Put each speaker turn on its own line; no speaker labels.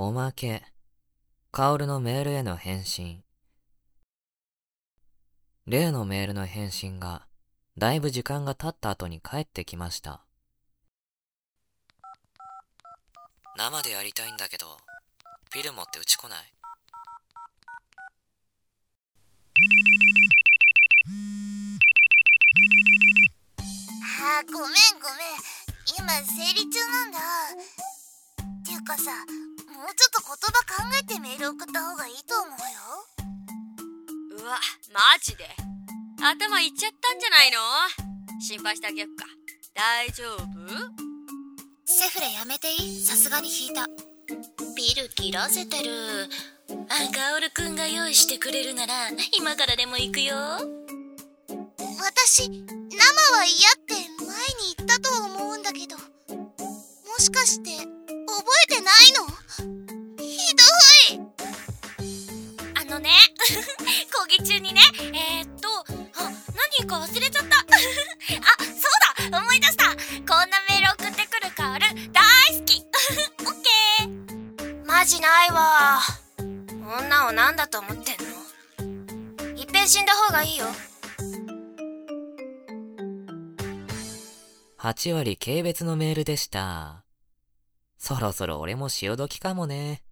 おまけ、カオルのメールへの返信。例のメールの返信が、だいぶ時間が経った後に帰ってきました。生でやりたいんだけど、フィルモってうち来ない
あごめんごめん今生理中なんだっていうかさもうちょっと言葉考えてメール送った方がいいと思う
よ。うわマジで。頭いっちゃったんじゃないの？心配してあげよっか。大丈夫？
セフレやめていい？さすがに引いた。ビル切らせてる。あガオルくんが用意してくれるなら今からでも行くよ。私生は嫌って前に言ったと思うんだけど。もしかして覚えてないの？
のね。講義中にね。えー、っとあ何か忘れちゃった。あそうだ。思い出した。こんなメール送ってくるカオル大好き。オッケー
マジないわ。女を何だと思ってんの？いっぺん死んだ方がいいよ。
8割軽蔑のメールでした。そろそろ俺も潮時かもね。